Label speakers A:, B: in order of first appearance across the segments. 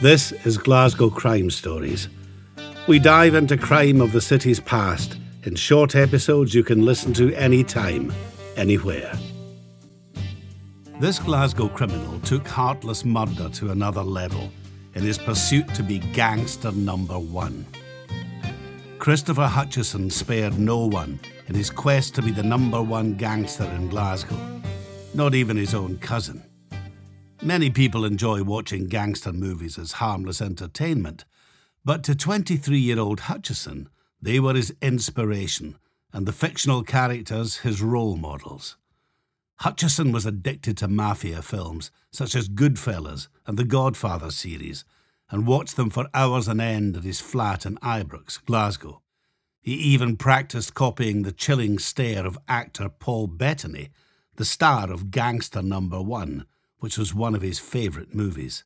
A: This is Glasgow Crime Stories. We dive into crime of the city's past in short episodes you can listen to anytime, anywhere. This Glasgow criminal took heartless murder to another level in his pursuit to be gangster number one. Christopher Hutcheson spared no one in his quest to be the number one gangster in Glasgow, not even his own cousin. Many people enjoy watching gangster movies as harmless entertainment, but to 23 year old Hutcheson, they were his inspiration and the fictional characters his role models. Hutcheson was addicted to mafia films such as Goodfellas and the Godfather series and watched them for hours on end at his flat in Ibrox, Glasgow. He even practiced copying the chilling stare of actor Paul Bettany, the star of Gangster Number One, which was one of his favourite movies.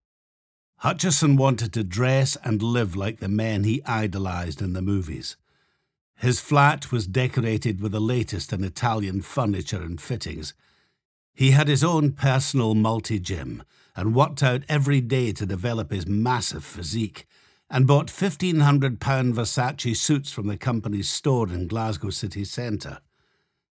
A: Hutcheson wanted to dress and live like the men he idolised in the movies. His flat was decorated with the latest in Italian furniture and fittings. He had his own personal multi gym and worked out every day to develop his massive physique, and bought £1,500 Versace suits from the company's store in Glasgow city centre.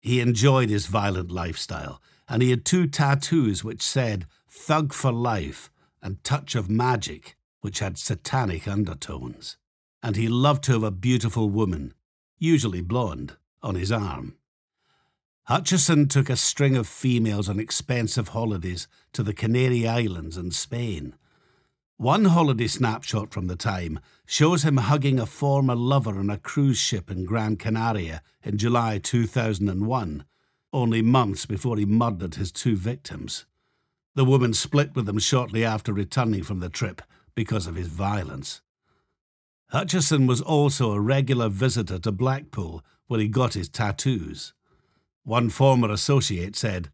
A: He enjoyed his violent lifestyle, and he had two tattoos which said Thug for Life and Touch of Magic, which had satanic undertones. And he loved to have a beautiful woman, usually blonde, on his arm. Hutcheson took a string of females on expensive holidays to the Canary Islands and Spain. One holiday snapshot from the time shows him hugging a former lover on a cruise ship in Gran Canaria in July 2001, only months before he murdered his two victims. The woman split with him shortly after returning from the trip because of his violence. Hutcheson was also a regular visitor to Blackpool, where he got his tattoos. One former associate said,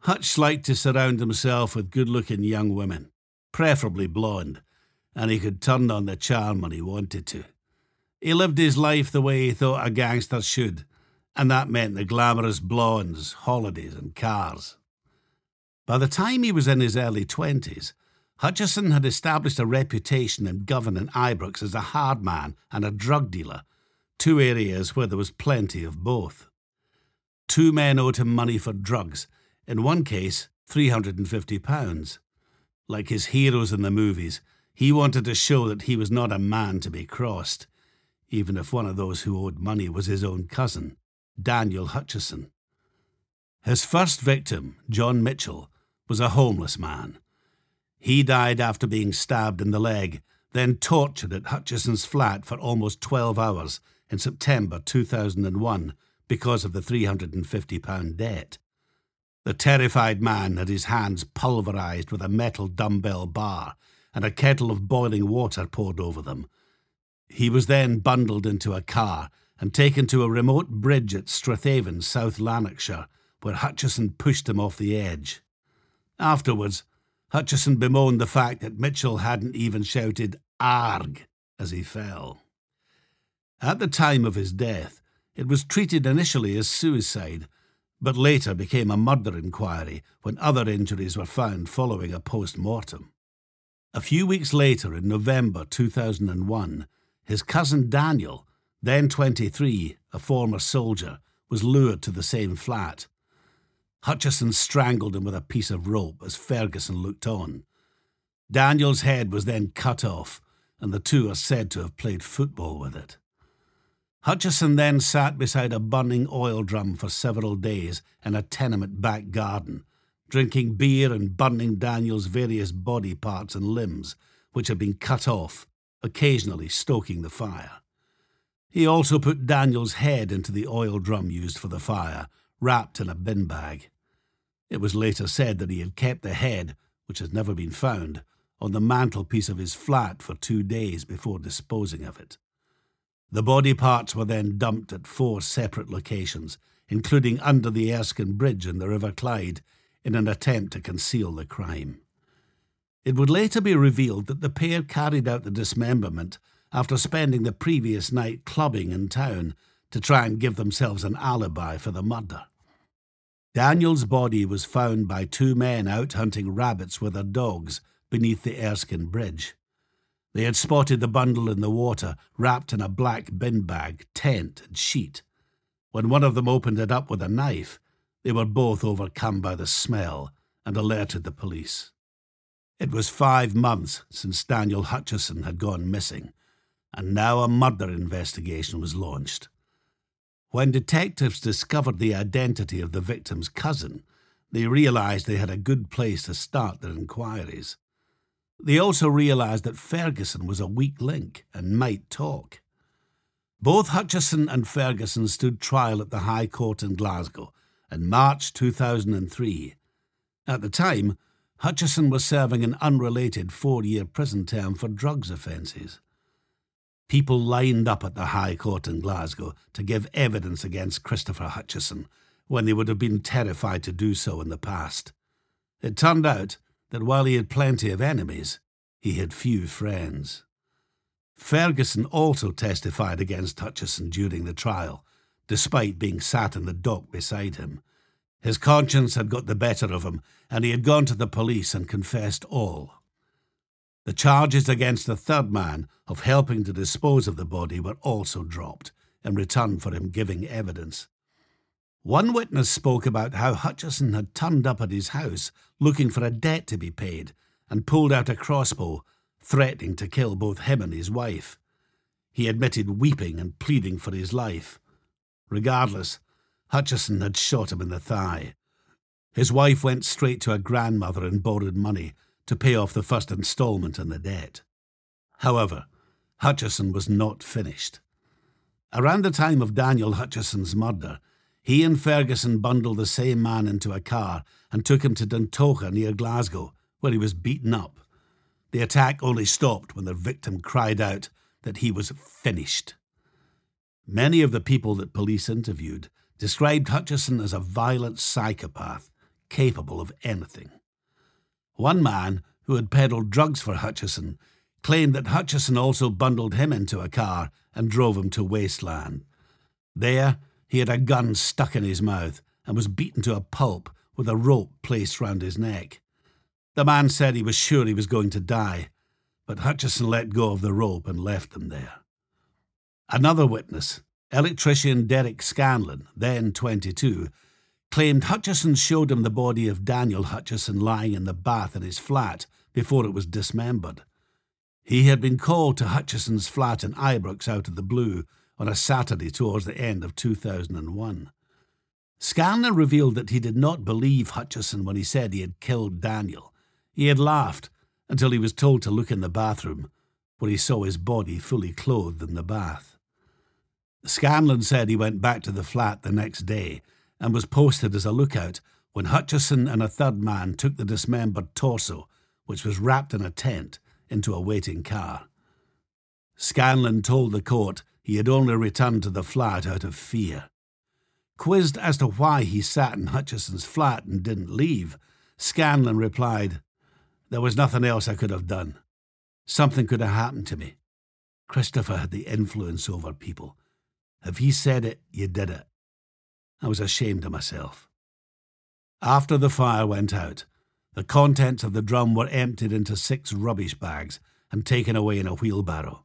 A: Hutch liked to surround himself with good looking young women, preferably blonde, and he could turn on the charm when he wanted to. He lived his life the way he thought a gangster should, and that meant the glamorous blondes, holidays, and cars. By the time he was in his early twenties, Hutcheson had established a reputation in governing Ibrox as a hard man and a drug dealer, two areas where there was plenty of both. Two men owed him money for drugs, in one case, £350. Like his heroes in the movies, he wanted to show that he was not a man to be crossed, even if one of those who owed money was his own cousin, Daniel Hutcheson. His first victim, John Mitchell, was a homeless man. He died after being stabbed in the leg, then tortured at Hutcheson's flat for almost 12 hours in September 2001 because of the £350 debt. The terrified man had his hands pulverised with a metal dumbbell bar and a kettle of boiling water poured over them. He was then bundled into a car and taken to a remote bridge at Strathaven, South Lanarkshire, where Hutcheson pushed him off the edge. Afterwards, Hutcheson bemoaned the fact that Mitchell hadn't even shouted ARG as he fell. At the time of his death, it was treated initially as suicide, but later became a murder inquiry when other injuries were found following a post mortem. A few weeks later, in November 2001, his cousin Daniel, then 23, a former soldier, was lured to the same flat. Hutcheson strangled him with a piece of rope as Ferguson looked on. Daniel's head was then cut off, and the two are said to have played football with it. Hutcheson then sat beside a burning oil drum for several days in a tenement back garden, drinking beer and burning Daniel's various body parts and limbs, which had been cut off, occasionally stoking the fire. He also put Daniel's head into the oil drum used for the fire, wrapped in a bin bag. It was later said that he had kept the head, which has never been found, on the mantelpiece of his flat for two days before disposing of it. The body parts were then dumped at four separate locations, including under the Erskine Bridge in the River Clyde, in an attempt to conceal the crime. It would later be revealed that the pair carried out the dismemberment after spending the previous night clubbing in town to try and give themselves an alibi for the murder. Daniel's body was found by two men out hunting rabbits with their dogs beneath the Erskine Bridge. They had spotted the bundle in the water, wrapped in a black bin bag, tent, and sheet. When one of them opened it up with a knife, they were both overcome by the smell and alerted the police. It was five months since Daniel Hutcheson had gone missing, and now a murder investigation was launched. When detectives discovered the identity of the victim's cousin, they realized they had a good place to start their inquiries. They also realized that Ferguson was a weak link and might talk. Both Hutcheson and Ferguson stood trial at the High Court in Glasgow in March 2003. At the time, Hutcheson was serving an unrelated four year prison term for drugs offences. People lined up at the High Court in Glasgow to give evidence against Christopher Hutcheson when they would have been terrified to do so in the past. It turned out that while he had plenty of enemies, he had few friends. Ferguson also testified against Hutcheson during the trial, despite being sat in the dock beside him. His conscience had got the better of him, and he had gone to the police and confessed all. The charges against the third man of helping to dispose of the body were also dropped in return for him giving evidence. One witness spoke about how Hutcheson had turned up at his house looking for a debt to be paid and pulled out a crossbow, threatening to kill both him and his wife. He admitted weeping and pleading for his life. Regardless, Hutcheson had shot him in the thigh. His wife went straight to her grandmother and borrowed money to pay off the first instalment in the debt. However, Hutcheson was not finished. Around the time of Daniel Hutcheson's murder, he and Ferguson bundled the same man into a car and took him to Duntocher near Glasgow, where he was beaten up. The attack only stopped when the victim cried out that he was finished. Many of the people that police interviewed described Hutcheson as a violent psychopath capable of anything. One man, who had peddled drugs for Hutcheson, claimed that Hutcheson also bundled him into a car and drove him to Wasteland. There, he had a gun stuck in his mouth and was beaten to a pulp with a rope placed round his neck. The man said he was sure he was going to die, but Hutcheson let go of the rope and left him there. Another witness, electrician Derek Scanlon, then 22, claimed Hutcheson showed him the body of Daniel Hutcheson lying in the bath in his flat before it was dismembered. He had been called to Hutcheson's flat in Ibrox out of the blue on a Saturday towards the end of 2001. Scanlon revealed that he did not believe Hutcheson when he said he had killed Daniel. He had laughed until he was told to look in the bathroom, where he saw his body fully clothed in the bath. Scanlon said he went back to the flat the next day and was posted as a lookout when Hutcheson and a third man took the dismembered torso, which was wrapped in a tent, into a waiting car. Scanlon told the court he had only returned to the flat out of fear. Quizzed as to why he sat in Hutcheson's flat and didn't leave, Scanlon replied, There was nothing else I could have done. Something could have happened to me. Christopher had the influence over people. If he said it, you did it. I was ashamed of myself. After the fire went out, the contents of the drum were emptied into six rubbish bags and taken away in a wheelbarrow.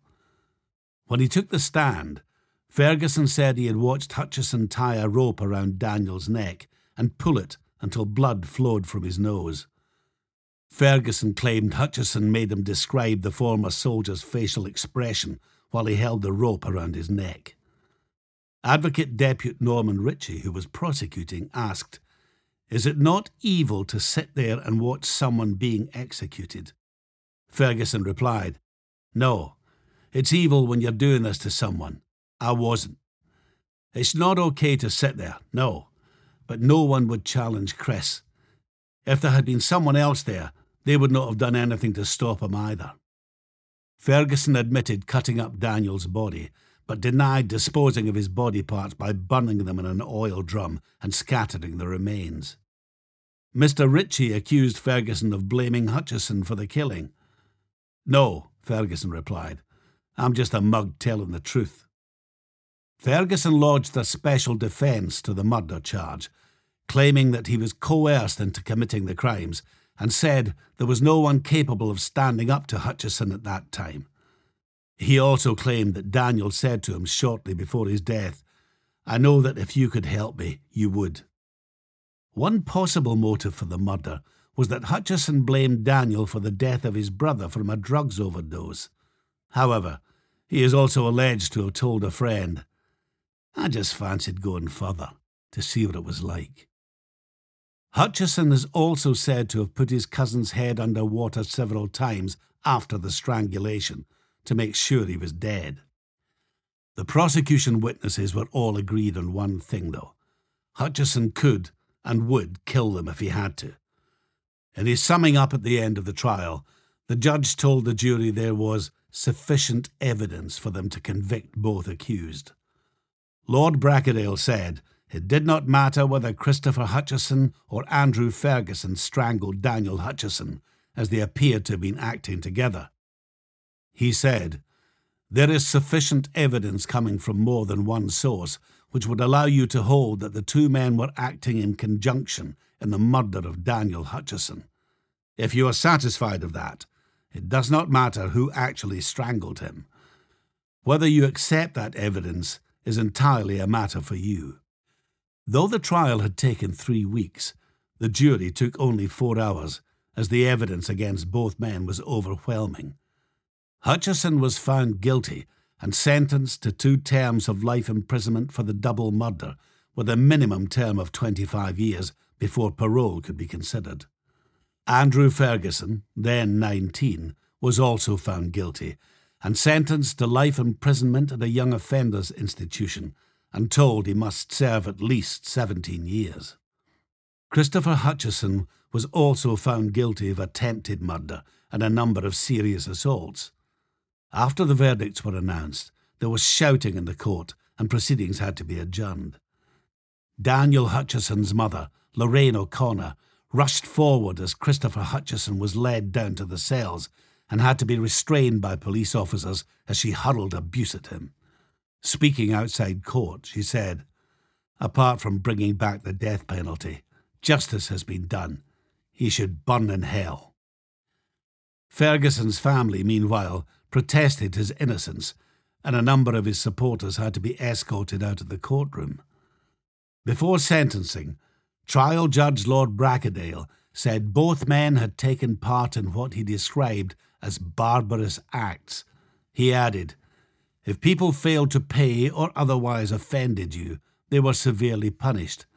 A: When he took the stand, Ferguson said he had watched Hutcheson tie a rope around Daniel's neck and pull it until blood flowed from his nose. Ferguson claimed Hutcheson made him describe the former soldier's facial expression while he held the rope around his neck. Advocate Depute Norman Ritchie, who was prosecuting, asked, Is it not evil to sit there and watch someone being executed? Ferguson replied, No, it's evil when you're doing this to someone. I wasn't. It's not okay to sit there, no, but no one would challenge Chris. If there had been someone else there, they would not have done anything to stop him either. Ferguson admitted cutting up Daniel's body but denied disposing of his body parts by burning them in an oil drum and scattering the remains. Mr. Ritchie accused Ferguson of blaming Hutcheson for the killing. No, Ferguson replied. I'm just a mug telling the truth. Ferguson lodged a special defence to the murder charge, claiming that he was coerced into committing the crimes and said there was no one capable of standing up to Hutcheson at that time. He also claimed that Daniel said to him shortly before his death, I know that if you could help me, you would. One possible motive for the murder was that Hutcheson blamed Daniel for the death of his brother from a drugs overdose. However, he is also alleged to have told a friend, I just fancied going further to see what it was like. Hutcheson is also said to have put his cousin's head under water several times after the strangulation to make sure he was dead. The prosecution witnesses were all agreed on one thing, though. Hutcheson could and would kill them if he had to. In his summing up at the end of the trial, the judge told the jury there was sufficient evidence for them to convict both accused. Lord Bracadale said it did not matter whether Christopher Hutcheson or Andrew Ferguson strangled Daniel Hutcheson, as they appeared to have been acting together. He said, There is sufficient evidence coming from more than one source which would allow you to hold that the two men were acting in conjunction in the murder of Daniel Hutcheson. If you are satisfied of that, it does not matter who actually strangled him. Whether you accept that evidence is entirely a matter for you. Though the trial had taken three weeks, the jury took only four hours, as the evidence against both men was overwhelming. Hutcheson was found guilty and sentenced to two terms of life imprisonment for the double murder, with a minimum term of 25 years before parole could be considered. Andrew Ferguson, then 19, was also found guilty and sentenced to life imprisonment at a young offenders institution and told he must serve at least 17 years. Christopher Hutcheson was also found guilty of attempted murder and a number of serious assaults. After the verdicts were announced, there was shouting in the court and proceedings had to be adjourned. Daniel Hutcheson's mother, Lorraine O'Connor, rushed forward as Christopher Hutcheson was led down to the cells and had to be restrained by police officers as she hurled abuse at him. Speaking outside court, she said, Apart from bringing back the death penalty, justice has been done. He should burn in hell. Ferguson's family, meanwhile, protested his innocence, and a number of his supporters had to be escorted out of the courtroom. Before sentencing, trial judge Lord Bracadale said both men had taken part in what he described as barbarous acts. He added, If people failed to pay or otherwise offended you, they were severely punished.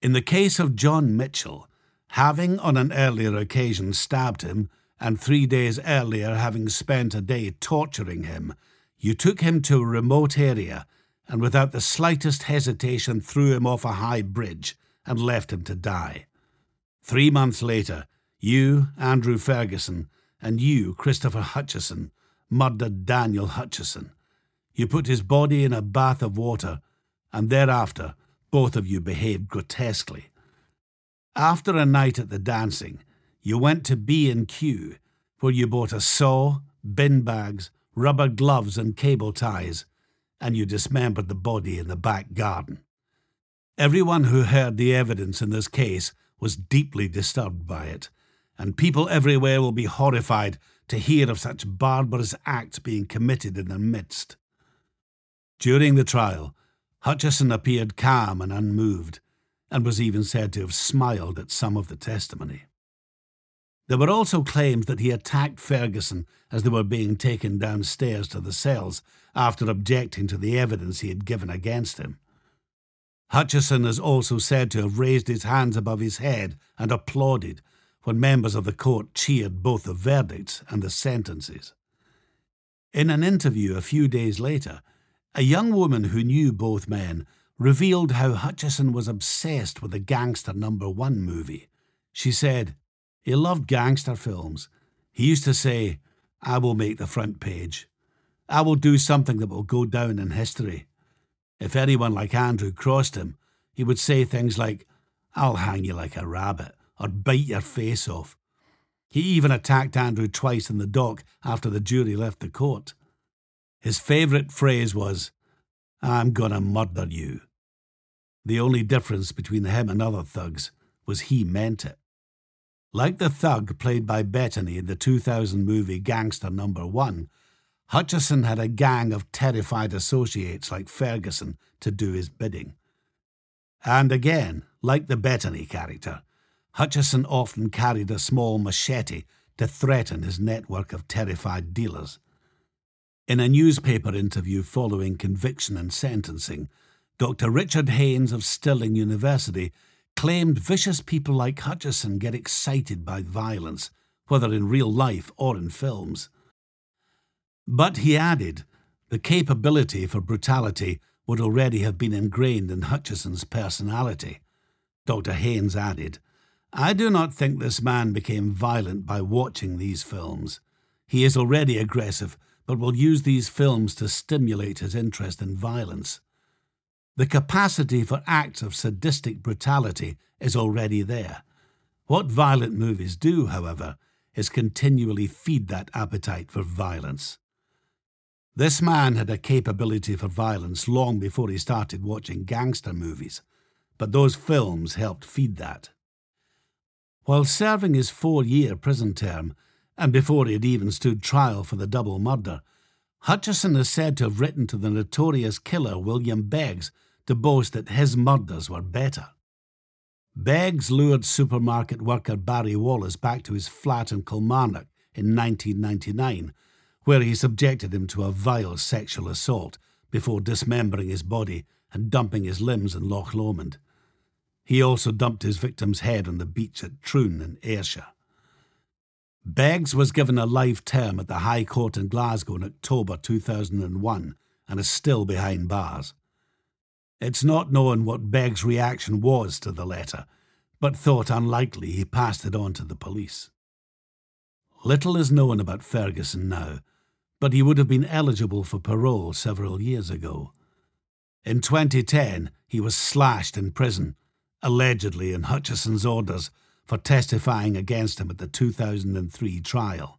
A: In the case of John Mitchell, having on an earlier occasion stabbed him, and three days earlier having spent a day torturing him, you took him to a remote area and without the slightest hesitation threw him off a high bridge and left him to die. Three months later, you, Andrew Ferguson, and you, Christopher Hutcheson, murdered Daniel Hutcheson. You put his body in a bath of water, and thereafter both of you behaved grotesquely. After a night at the dancing, you went to B and Q, where you bought a saw, bin bags, rubber gloves, and cable ties, and you dismembered the body in the back garden. Everyone who heard the evidence in this case was deeply disturbed by it, and people everywhere will be horrified to hear of such barbarous acts being committed in their midst. During the trial, Hutcheson appeared calm and unmoved, and was even said to have smiled at some of the testimony. There were also claims that he attacked Ferguson as they were being taken downstairs to the cells after objecting to the evidence he had given against him. Hutcheson is also said to have raised his hands above his head and applauded when members of the court cheered both the verdicts and the sentences. In an interview a few days later, a young woman who knew both men revealed how Hutcheson was obsessed with the Gangster Number One movie. She said, he loved gangster films. He used to say, I will make the front page. I will do something that will go down in history. If anyone like Andrew crossed him, he would say things like, I'll hang you like a rabbit, or bite your face off. He even attacked Andrew twice in the dock after the jury left the court. His favourite phrase was, I'm gonna murder you. The only difference between him and other thugs was he meant it. Like the thug played by Bettany in the 2000 movie Gangster Number One, Hutcheson had a gang of terrified associates like Ferguson to do his bidding. And again, like the Bettany character, Hutcheson often carried a small machete to threaten his network of terrified dealers. In a newspaper interview following conviction and sentencing, Dr. Richard Haynes of Stirling University claimed vicious people like Hutcheson get excited by violence, whether in real life or in films. But he added, the capability for brutality would already have been ingrained in Hutcheson's personality. Dr. Haynes added, I do not think this man became violent by watching these films. He is already aggressive, but will use these films to stimulate his interest in violence. The capacity for acts of sadistic brutality is already there. What violent movies do, however, is continually feed that appetite for violence. This man had a capability for violence long before he started watching gangster movies, but those films helped feed that. While serving his four year prison term, and before he had even stood trial for the double murder, Hutcheson is said to have written to the notorious killer William Beggs to boast that his murders were better. Beggs lured supermarket worker Barry Wallace back to his flat in Kilmarnock in 1999, where he subjected him to a vile sexual assault before dismembering his body and dumping his limbs in Loch Lomond. He also dumped his victim's head on the beach at Troon in Ayrshire. Beggs was given a life term at the High Court in Glasgow in October 2001 and is still behind bars. It's not known what Begg's reaction was to the letter, but thought unlikely he passed it on to the police. Little is known about Ferguson now, but he would have been eligible for parole several years ago. In 2010, he was slashed in prison, allegedly in Hutcheson's orders, for testifying against him at the 2003 trial.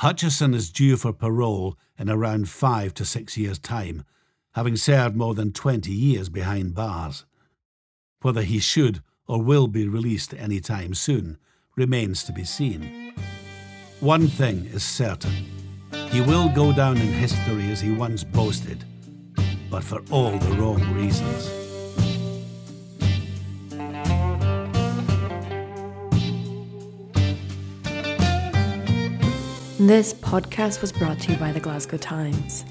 A: Hutcheson is due for parole in around five to six years' time having served more than 20 years behind bars. Whether he should or will be released any time soon remains to be seen. One thing is certain he will go down in history as he once boasted, but for all the wrong reasons.
B: This podcast was brought to you by the Glasgow Times.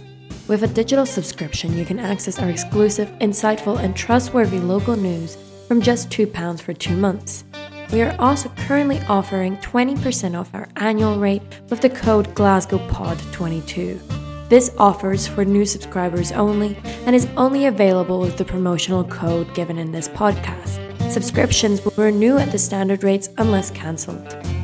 B: With a digital subscription, you can access our exclusive, insightful, and trustworthy local news from just £2 for two months. We are also currently offering 20% off our annual rate with the code GlasgowPod22. This offer is for new subscribers only and is only available with the promotional code given in this podcast. Subscriptions will renew at the standard rates unless cancelled.